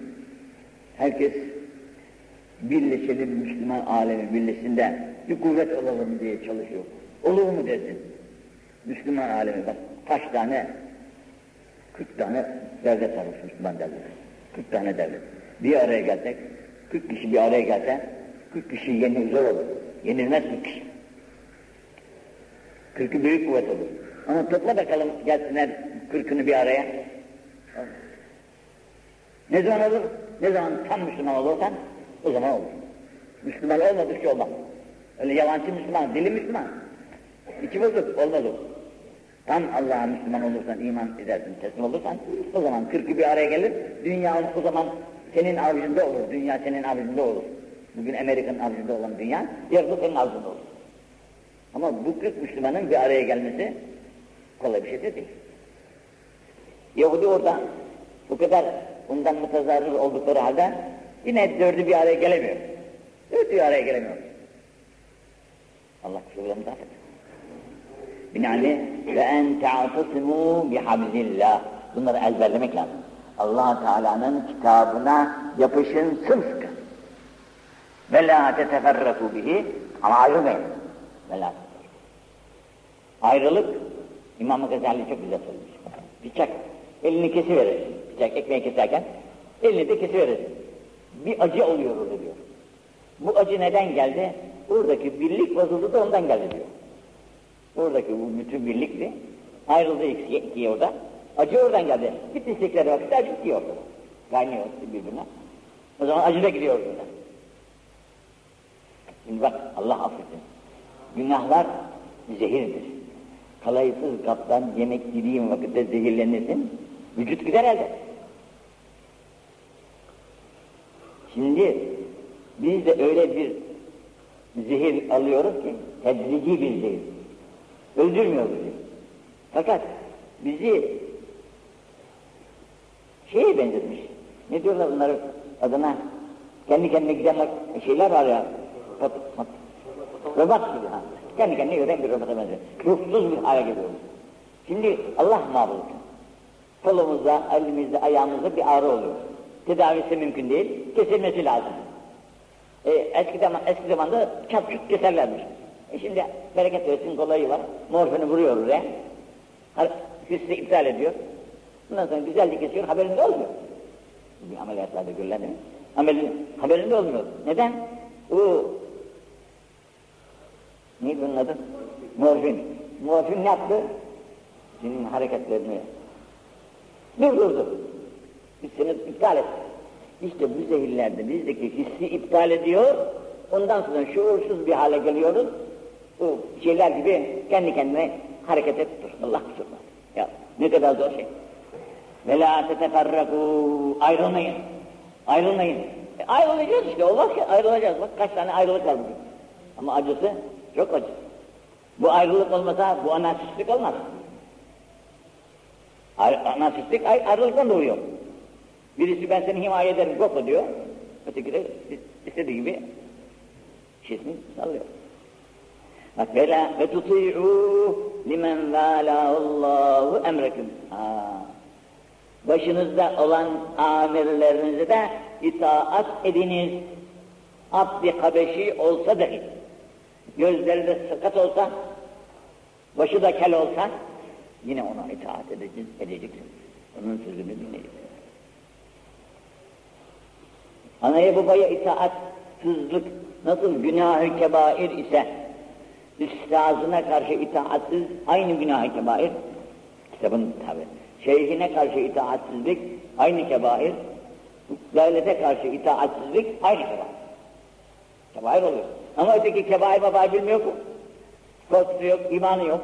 herkes birleşelim Müslüman alemi birleşinde bir kuvvet olalım diye çalışıyor. Olur mu desin? Müslüman alemi bak kaç tane 40 tane devlet var Müslüman devlet. 40 tane devlet. Bir araya gelsek 40 kişi bir araya gelse 40 kişi yenir zor olur. Yenilmez 40 kişi. 40'ı büyük kuvvet olur. Ama topla bakalım gelsinler 40'ını bir araya. Ne zaman olur? Ne zaman tam Müslüman olursan o zaman olur. Müslüman olmadıkça olmaz. Öyle yalancı Müslüman, dili Müslüman. İçi bozuk, olmaz o. Tam Allah'a Müslüman olursan, iman edersin, teslim olursan, o zaman kırkı bir araya gelir, dünya o zaman senin avucunda olur, dünya senin avucunda olur. Bugün Amerika'nın avucunda olan dünya, yarın senin avucunda olur. Ama bu kırk Müslümanın bir araya gelmesi kolay bir şey değil. Yahudi orada bu kadar bundan mutazarrır oldukları halde yine dördü bir araya gelemiyor. Dördü bir araya gelemiyor. Allah kusurlarımızı affetsin. Binaenli ve en ta'tasimu bihablillah. Bunları ezberlemek lazım. allah Teala'nın kitabına yapışın sımsıkı. Ve la teteferraku bihi ama ayrılmayın. Ve la Ayrılık İmam-ı Gazali çok güzel söylemiş. Bıçak elini kesiverir. Bıçak ekmeği keserken elini de kesiverir. Bir acı oluyor orada diyor. Bu acı neden geldi? Buradaki birlik bozuldu da ondan geldi diyor. Oradaki bu bütün birlikti. Ayrıldı ikiye, ikiye orada. Acı oradan geldi. Bitti istekleri vakit acı gidiyor orada. Kaynıyor birbirine. O zaman acı da gidiyor orada. Şimdi bak Allah affetsin. Günahlar zehirdir. Kalaysız kaptan yemek yediğin vakitte zehirlenirsin. Vücut gider elde. Şimdi biz de öyle bir zehir alıyoruz ki tedrici bir zehir. Öldürmüyor bizi. Fakat bizi şeye benzetmiş. Ne diyorlar bunları adına? Kendi kendine giden şeyler var ya. Pat, pat, robot gibi ha. Kendi kendine yürüyen bir robota benziyor. Ruhsuz bir hale geliyoruz. Şimdi Allah muhafaza Kolumuzda, elimizde, ayağımızda bir ağrı oluyor. Tedavisi mümkün değil, kesilmesi lazım. E, eski, zaman, eski zamanda çat çut keserlermiş. E şimdi bereket versin kolayı var. Morfini vuruyor oraya. Hissi iptal ediyor. Ondan sonra güzelce kesiyor, haberinde olmuyor. Bir ameliyatlarda görülen değil mi? Amelin, haberinde olmuyor. Neden? O ne bunun adı? Morfin. Morfin ne yaptı? Senin hareketlerini durdurdu. Hissini iptal etti. İşte bu zehirlerde bizdeki hissi iptal ediyor, ondan sonra şuursuz bir hale geliyoruz, bu şeyler gibi kendi kendine hareket ettir. Allah kusurlar. Ya ne kadar zor şey. Ve la teteferraku ayrılmayın. Ayrılmayın. E, ayrılacağız işte olmaz ki ayrılacağız. Bak kaç tane ayrılık var. Ama acısı çok acı. Bu ayrılık olmasa bu anarşistlik olmaz. Anarşistlik ayrılıktan doğuyor. Birisi ben seni himaye ederim kopma diyor. Öteki de istediği gibi şeysini sallıyor. Bak vela ve tuti'u limen Allahu emrekum. Başınızda olan amirlerinize de itaat ediniz. Abdi Habeşi olsa da gözleri de sıkat olsa, başı da kel olsa yine ona itaat edeceksin. edeceksin. Onun sözünü dinleyeceksin. Anaya babaya itaatsızlık nasıl günah-ı kebair ise üstazına karşı itaatsiz aynı günah-ı kebair kitabın tabi. Şeyhine karşı itaatsizlik aynı kebair. Devlete karşı itaatsizlik aynı kebair. Kebair oluyor. Ama öteki kebair babair bilmiyor mu? Korkusu yok, imanı yok.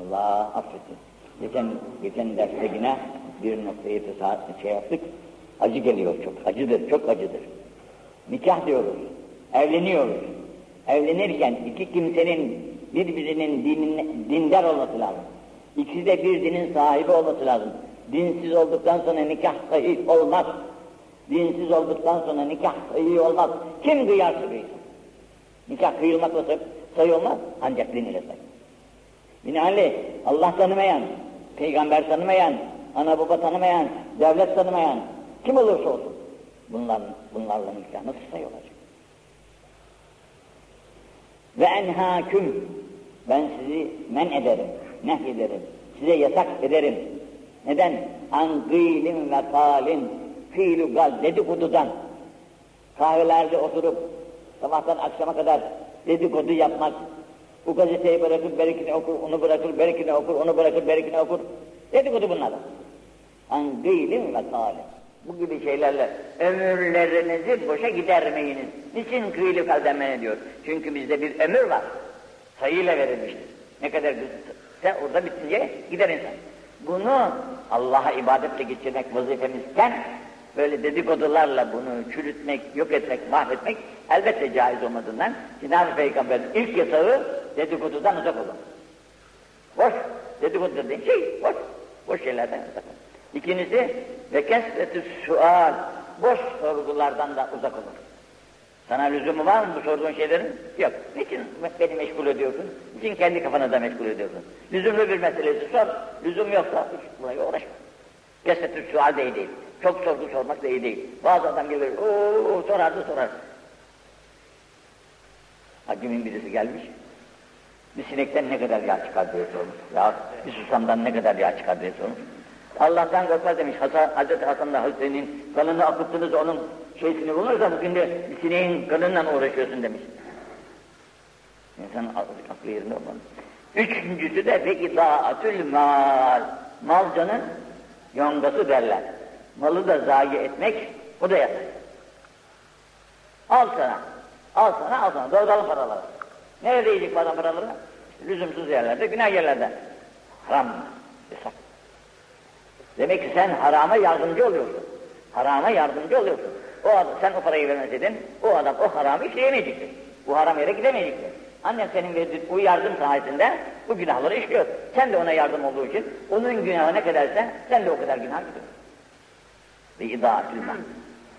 Allah affetsin. Geçen, geçen derste yine bir noktayı saat şey yaptık. Acı geliyor çok, acıdır, çok acıdır. Nikah diyoruz, evleniyoruz. Evlenirken iki kimsenin birbirinin dinin, dindar olması lazım. İkisi de bir dinin sahibi olması lazım. Dinsiz olduktan sonra nikah sahih olmaz. Dinsiz olduktan sonra nikah sahih olmaz. Kim kıyarsa kıysın. Nikah kıyılmakla sayı olmaz ancak din ile sayı. Binaenaleyh Allah tanımayan, peygamber tanımayan, ana baba tanımayan, devlet tanımayan kim olursa olsun bunların, bunlarla nikah nasıl sayı olacak? Ve enhâküm ben sizi men ederim, nehyederim, size yasak ederim. Neden? An gîlim ve kâlin fiilu gal dedikodudan kahvelerde oturup sabahtan akşama kadar dedikodu yapmak, bu gazeteyi bırakır, berikini okur, onu bırakır, berikini okur, onu bırakır, berikini okur. Dedikodu bunlardan. An gîlim ve kâlin. Bu gibi şeylerle ömürlerinizi boşa gidermeyiniz. Niçin kıyılı kaldemen ediyor? Çünkü bizde bir ömür var. Sayıyla verilmiştir. Ne kadar sen orada bitince gider insan. Bunu Allah'a ibadetle geçirmek vazifemizken böyle dedikodularla bunu çürütmek, yok etmek, mahvetmek elbette caiz olmadığından Cenab-ı Peygamber'in ilk yasağı dedikodudan uzak olun. Boş, dedikodu dediğin şey boş, boş şeylerden uzak olun. İkincisi ve kesretü sual, boş sorgulardan da uzak olun. Sana lüzumu var mı bu sorduğun şeylerin? Yok. Niçin beni meşgul ediyorsun? Niçin kendi kafanı da meşgul ediyorsun? Lüzumlu bir meselesi sor. Lüzum yoksa hiç buraya uğraşma. Kesretü sual de iyi değil. Çok sorgu sormak da iyi değil. Bazı adam gelir, ooo sorardı sorar. Hakimin birisi gelmiş. Bir sinekten ne kadar yağ çıkar diye sormuş. Ya bir susamdan ne kadar yağ çıkar diye sormuş. Allah'tan korkmaz demiş. Hasan, Hazreti Hasan'la Hüseyin'in kanını akıttınız onun şeysini bulursa bugün de bir sineğin kanından uğraşıyorsun demiş. İnsanın aklı yerinde olmalı. Üçüncüsü de ve idaatül mal. Malcanın yongası derler. Malı da zayi etmek, o da yasak. Al sana, al sana, al sana. Doğdalım paraları. Nerede yiyecek bu adam paraları? Lüzumsuz yerlerde, günah yerlerde. Haram, yasak. Demek ki sen harama yardımcı oluyorsun. Harama yardımcı oluyorsun. O adam, sen o parayı vermeseydin, o adam o haramı işleyemeyecekti. Bu haram yere gidemeyecekti. Annen senin verdiğin o yardım sayesinde bu günahları işliyor. Sen de ona yardım olduğu için onun günahı ne kadarsa sen de o kadar günah gidiyorsun. Ve idaatül mal.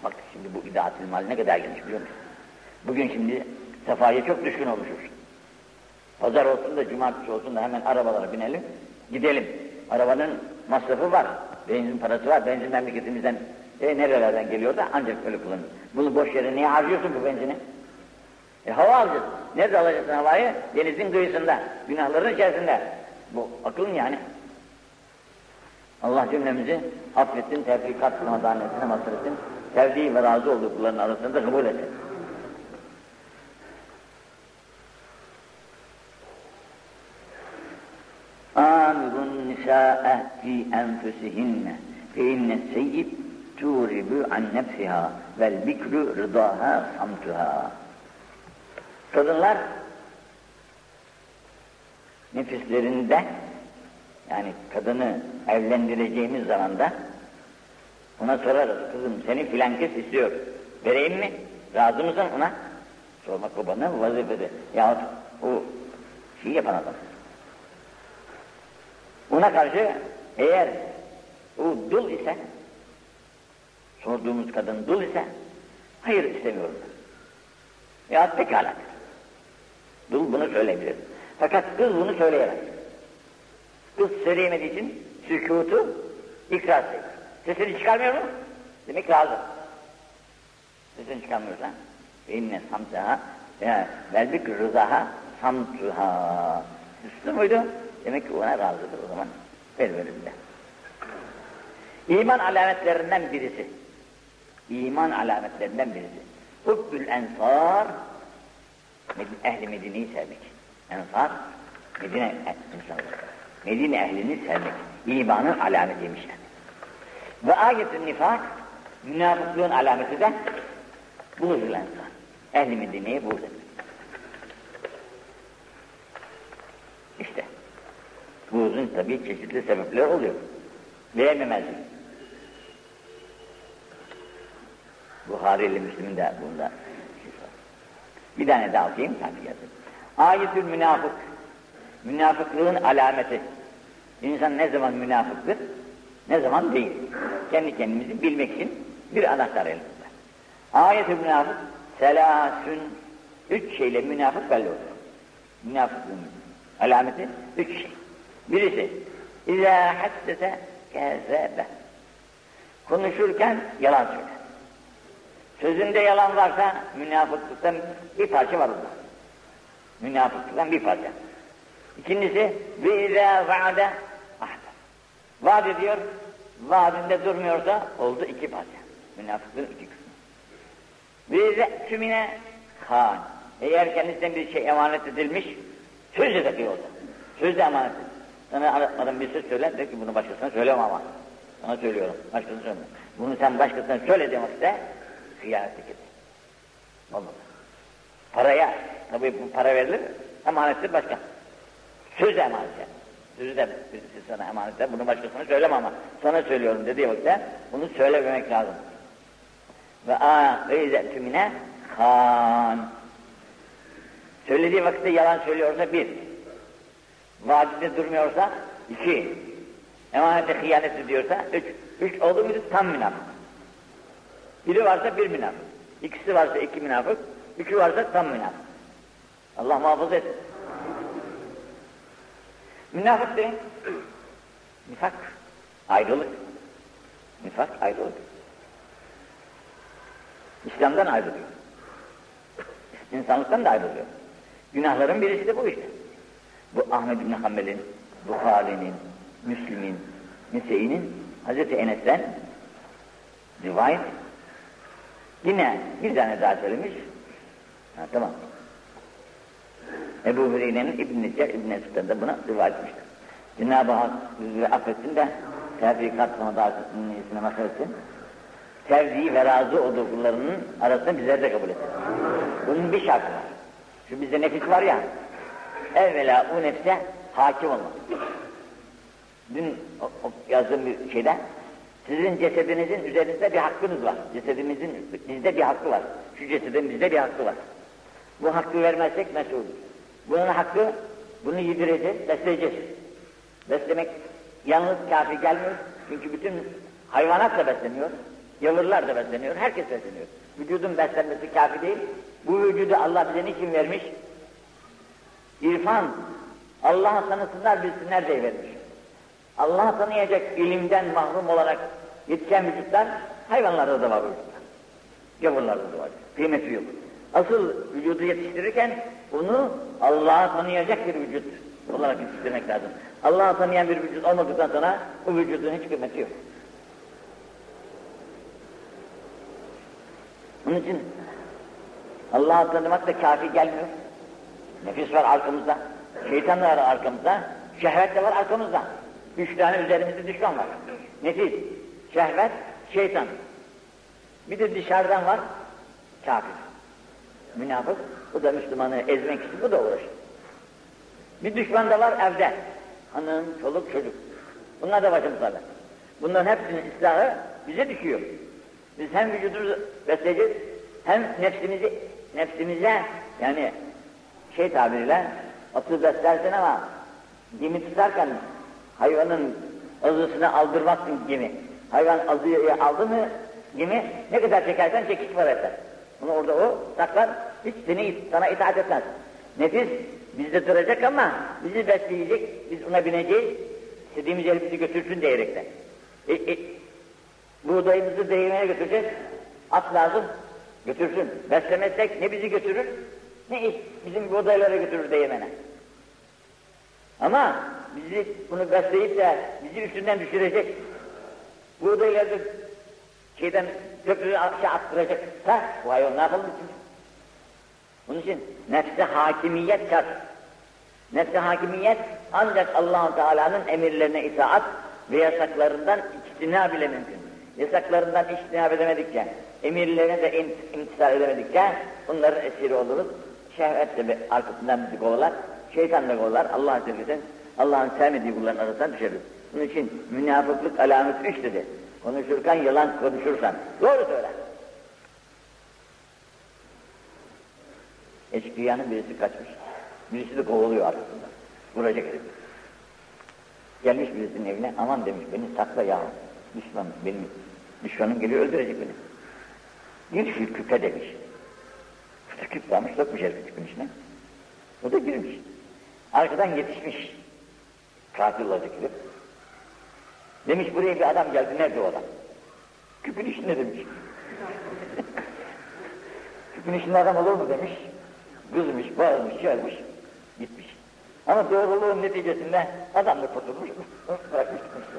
Bak şimdi bu idaatül mal ne kadar geniş biliyor musun? Bugün şimdi sefaya çok düşkün olmuşuz. Pazar olsun da cumartesi olsun da hemen arabalara binelim, gidelim. Arabanın masrafı var, benzin parası var, benzin memleketimizden e, nerelerden geliyor da ancak öyle kullanır. Bunu boş yere niye harcıyorsun bu benzini? E hava alacağız. Nerede alacaksın havayı? Denizin kıyısında, günahların içerisinde. Bu akıl yani? Allah cümlemizi affetsin, tevfikat madanetine mazhar etsin. Sevdiği ve razı olduğu kulların arasında kabul etsin. Amirun nisa'e fi enfusihinne fe inne seyyid turibu an nefsiha vel bikru rıdaha samtuha. Kadınlar nefislerinde yani kadını evlendireceğimiz zaman da ona sorarız, kızım seni filan kız istiyor, vereyim mi? Razı mısın ona? Sormak babanın vazifesi. Yahut o şey yapan adam. Ona karşı eğer o dul ise, sorduğumuz kadın dul ise, hayır istemiyorum. Ya pekala. Dul bunu söyleyebilir. Fakat kız bunu söyleyemez. Kız söyleyemediği için sükutu ikrar ediyor. Sesini çıkarmıyor mu? Demek lazım. Sesini çıkarmıyorsa inne samtaha ya belbik rızaha samtuha Üstü müydü? Demek ki ona razıdır o zaman. Ver verin de. İman alametlerinden birisi. İman alametlerinden birisi. Hubbül ensar, ehli Medine'yi sevmek. Ensar, Medine insanları. Medine ehlini sevmek. İmanın alametiymişler. Ve ayetün nifak, münafıklığın alameti de buğzul ensar. Ehli Medine'ye etmek. İşte. Buğzun tabii çeşitli sebepler oluyor. Beğenmemezlik. Buhari ile Müslüm'ün de bunda şey Bir tane daha okuyayım tabii yazın. Ayetül münafık. Münafıklığın alameti. İnsan ne zaman münafıktır, ne zaman değil. Kendi kendimizi bilmek için bir anahtar elimizde. Ayet-i münafık, selasün, üç şeyle münafık belli olur. Münafıklığın alameti üç şey. Birisi, İzâ haddese kezebe. Konuşurken yalan söyler. Sözünde yalan varsa münafıklıktan bir parça var orada. Münafıklıktan bir parça. İkincisi, ve izâ. Vaat ediyor, vaadinde durmuyorsa oldu iki parça. Münafıklığın iki kısmı. Ve izâ tümine kan. Eğer kendisinden bir şey emanet edilmiş, söz de olsa. Söz emanet edilmiş. Sana anlatmadan bir söz söyle, de ki bunu başkasına söyleme ama. Sana söylüyorum, başkasına söyleme. Bunu sen başkasına söyle demek de hıyanetlik et. Olmadı. Paraya, tabii bu para verilir, emanettir başka. Söz emaneti. Sözü de birisi sana emanette, bunu başkasına söyleme ama sana söylüyorum dediği vakitte bunu söylememek lazım. Ve a ve izetümine kan. Söylediği vakitte yalan söylüyorsa bir, vaadinde durmuyorsa iki, emanete hıyanet ediyorsa üç, üç oldu muydu tam münafık. Biri varsa bir münafık, ikisi varsa iki münafık, üçü varsa tam münafık. Allah muhafaza etsin. Münafık deyin. Nifak, ayrılık. Nifak, ayrılık. İslam'dan ayrılıyor. İnsanlıktan da ayrılıyor. Günahların birisi de bu işte. Bu Ahmed bin Hanbel'in, Bukhari'nin, Müslim'in, Nise'inin Hazreti Enes'ten rivayet. Yine bir tane daha söylemiş. Ha, tamam. Ebu Hureyre'nin İbn-i Cer, İbn-i Esud'dan da buna rivayet etmiştir. Cenab-ı Hak bizi affetsin de tevfikat sonadasının iyisine mahvetsin. Sevdiği ve razı olduğu kullarının arasında bizleri de kabul etsin. Bunun bir şartı var. Şu bizde nefis var ya, evvela o nefse hakim olmak. Dün yazdığım bir şeyde, sizin cesedinizin üzerinizde bir hakkınız var. Cesedimizin bizde bir hakkı var. Şu cesedin bizde bir hakkı var. Bu hakkı vermezsek mesulüz. Bunun hakkı, bunu yedireceğiz, besleyeceğiz. Beslemek yalnız kafi gelmiyor. Çünkü bütün hayvanat da besleniyor. Yavırlar da besleniyor, herkes besleniyor. Vücudun beslenmesi kafi değil. Bu vücudu Allah bize niçin vermiş? İrfan, Allah'ı tanısınlar, bilsinler diye vermiş. Allah'ı tanıyacak ilimden mahrum olarak yetişen vücutlar, hayvanlarda da var vücutlar. Gavurlarda da var. Kıymeti yok. Asıl vücudu yetiştirirken bunu Allah'ı tanıyacak bir vücut olarak yetiştirmek lazım. Allah'ı tanıyan bir vücut olmadıktan sonra bu vücudun hiç kıymeti yok. Onun için Allah'ı tanımak da kafi gelmiyor. Nefis var arkamızda, şeytan var arkamızda, şehvet de var arkamızda. Üç tane üzerimizde düşman var. Nefis, şehvet, şeytan. Bir de dışarıdan var, kafir. Münafık, bu da Müslümanı ezmek için bu da uğraşıyor. Bir düşman da var evde. Hanım, çoluk, çocuk. Bunlar da başımızda. Bunların hepsinin ıslahı bize düşüyor. Biz hem vücudumuzu besleyeceğiz, hem nefsimizi, nefsimize yani şey tabiriyle atı beslersin ama gemi tutarken hayvanın azısını aldırmak gibi. Hayvan azıyı aldı mı gemi ne kadar çekersen çekiş var eder. Bunu orada o saklar, hiç seni, sana itaat etmez. Nefis bizde duracak ama bizi besleyecek, biz ona bineceğiz, istediğimiz yere bizi götürsün diyerekten. E, e, buğdayımızı değirmeye götüreceğiz, at lazım, götürsün. Beslemezsek ne bizi götürür, ne bizim buğdaylara götürür değirmene. Ama bizi bunu besleyip de bizi üstünden düşürecek. buğdayları şeyden köprüyü aşağı attıracaksa bu hayvan ne yapalım için? Bunun için nefse hakimiyet şart. Nefse hakimiyet ancak allah Teala'nın emirlerine itaat ve yasaklarından içtina bile mümkün. Yasaklarından içtina edemedikçe, emirlerine de imtisal edemedikçe bunların esiri oluruz. Şehvet de arkasından bizi kovalar, şeytan da kovalar, Allah Celle Allah'ın sevmediği kulların arasından düşeriz. Bunun için münafıklık alameti üç dedi. Konuşurken yalan konuşursan, doğru söyle. Eşkıyanın birisi kaçmış. Birisi de kovuluyor arkasında. Vuracak herif. Gelmiş birisinin evine, aman demiş beni sakla ya. Düşman, benim düşmanım geliyor öldürecek beni. Gir şu küpe demiş. Küpe küp varmış, sokmuş herif küpün içine. O da girmiş. Arkadan yetişmiş. Katil olacak herif. Demiş buraya bir adam geldi, nerede o adam? Küpün içinde demiş. küpün içinde adam olur mu demiş. Kızmış, bağırmış, çağırmış, gitmiş. Ama doğruluğun neticesinde adam da kurtulmuş, bırakmış gitmişti.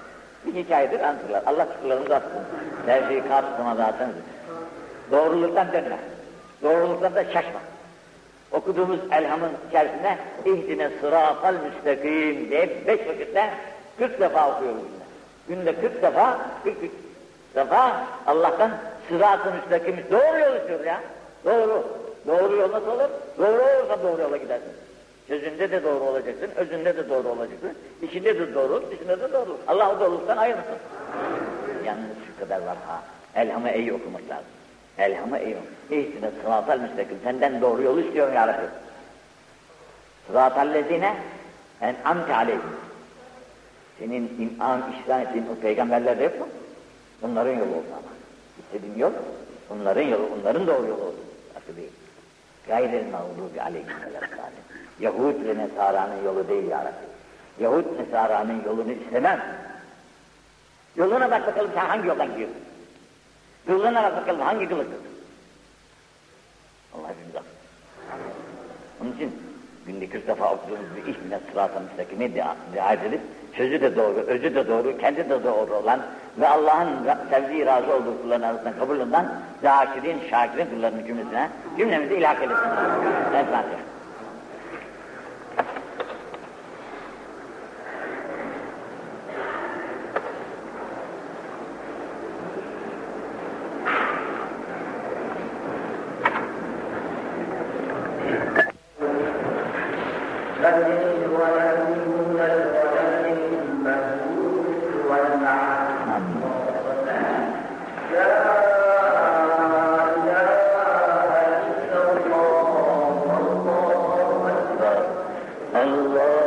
Bir hikayedir anlatırlar. Allah şükürlerinizi atsın. Her şeyi karşısına dağıtsanız. Doğruluktan dönme. Doğruluktan da şaşma. Okuduğumuz elhamın içerisinde ihdine sıratal müstakim diye beş vakitte 40 defa okuyoruz günde. Günde 40 defa, 40, 40 defa Allah'tan sırat-ı müstakim doğru yol istiyor ya. Doğru. Doğru yol nasıl olur? Doğru olursa doğru yola gidersin. Sözünde de doğru olacaksın, özünde de doğru olacaksın, içinde de doğru, dışında da doğru. Allah o doğruluktan ayırmasın. Yalnız şu kadar var ha. Elhamı iyi okumak lazım. Elhamı iyi okumak. İhtine sıratal müstakim. Senden doğru yolu istiyorum ya Rabbi. Sıratal lezine en amte aleyhim. Senin imam ihsan ettiğin o peygamberler de yok mu? Onların yolu olsun ama. İstediğin yol, onların yolu, onların doğru yolu olsun. Başka değil. Gayril mağlubi aleyhim Yahud ve Nesara'nın yolu değil ya Rabbi. Yahud Nesara'nın yolunu istemem. Yoluna bak bakalım sen hangi yoldan gidiyorsun? Yoluna bak bakalım hangi kılıktır? Allah hepimiz. Onun için günde 40 defa okuduğumuz bir iş bile sırat-ı müstakime riayet edip sözü de doğru, özü de doğru, kendi de doğru olan ve Allah'ın sevdiği razı olduğu kulların arasından kabulünden zakirin, şakirin kullarının cümlesine cümlemizi ilhak eylesin. Evet, الله